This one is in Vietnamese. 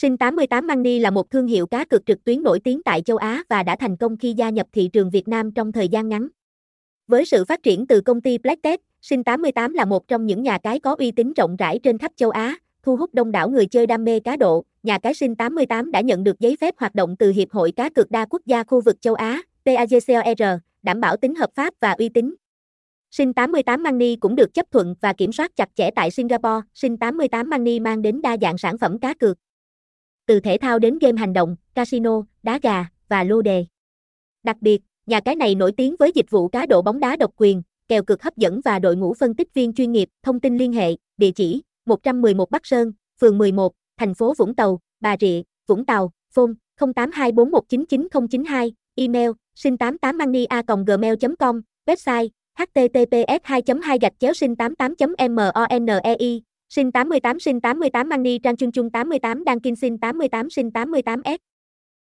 Sin 88 Money là một thương hiệu cá cược trực tuyến nổi tiếng tại châu Á và đã thành công khi gia nhập thị trường Việt Nam trong thời gian ngắn. Với sự phát triển từ công ty Blacktech, Sin 88 là một trong những nhà cái có uy tín rộng rãi trên khắp châu Á, thu hút đông đảo người chơi đam mê cá độ. Nhà cái Sin 88 đã nhận được giấy phép hoạt động từ Hiệp hội Cá cược đa quốc gia khu vực châu Á, PAGCOR, đảm bảo tính hợp pháp và uy tín. Sin 88 Money cũng được chấp thuận và kiểm soát chặt chẽ tại Singapore. Sin 88 Money mang đến đa dạng sản phẩm cá cược. Từ thể thao đến game hành động, casino, đá gà và lô đề. Đặc biệt, nhà cái này nổi tiếng với dịch vụ cá độ bóng đá độc quyền, kèo cực hấp dẫn và đội ngũ phân tích viên chuyên nghiệp. Thông tin liên hệ, địa chỉ 111 Bắc Sơn, phường 11, thành phố Vũng Tàu, Bà Rịa, Vũng Tàu, phone 0824199092, email sin88mania.gmail.com, website https 2 2 gạch chéo sin 88 monei Sinh 88 Sinh 88 money trang chung chung 88 đăng kinh Sinh 88 Sinh 88 s.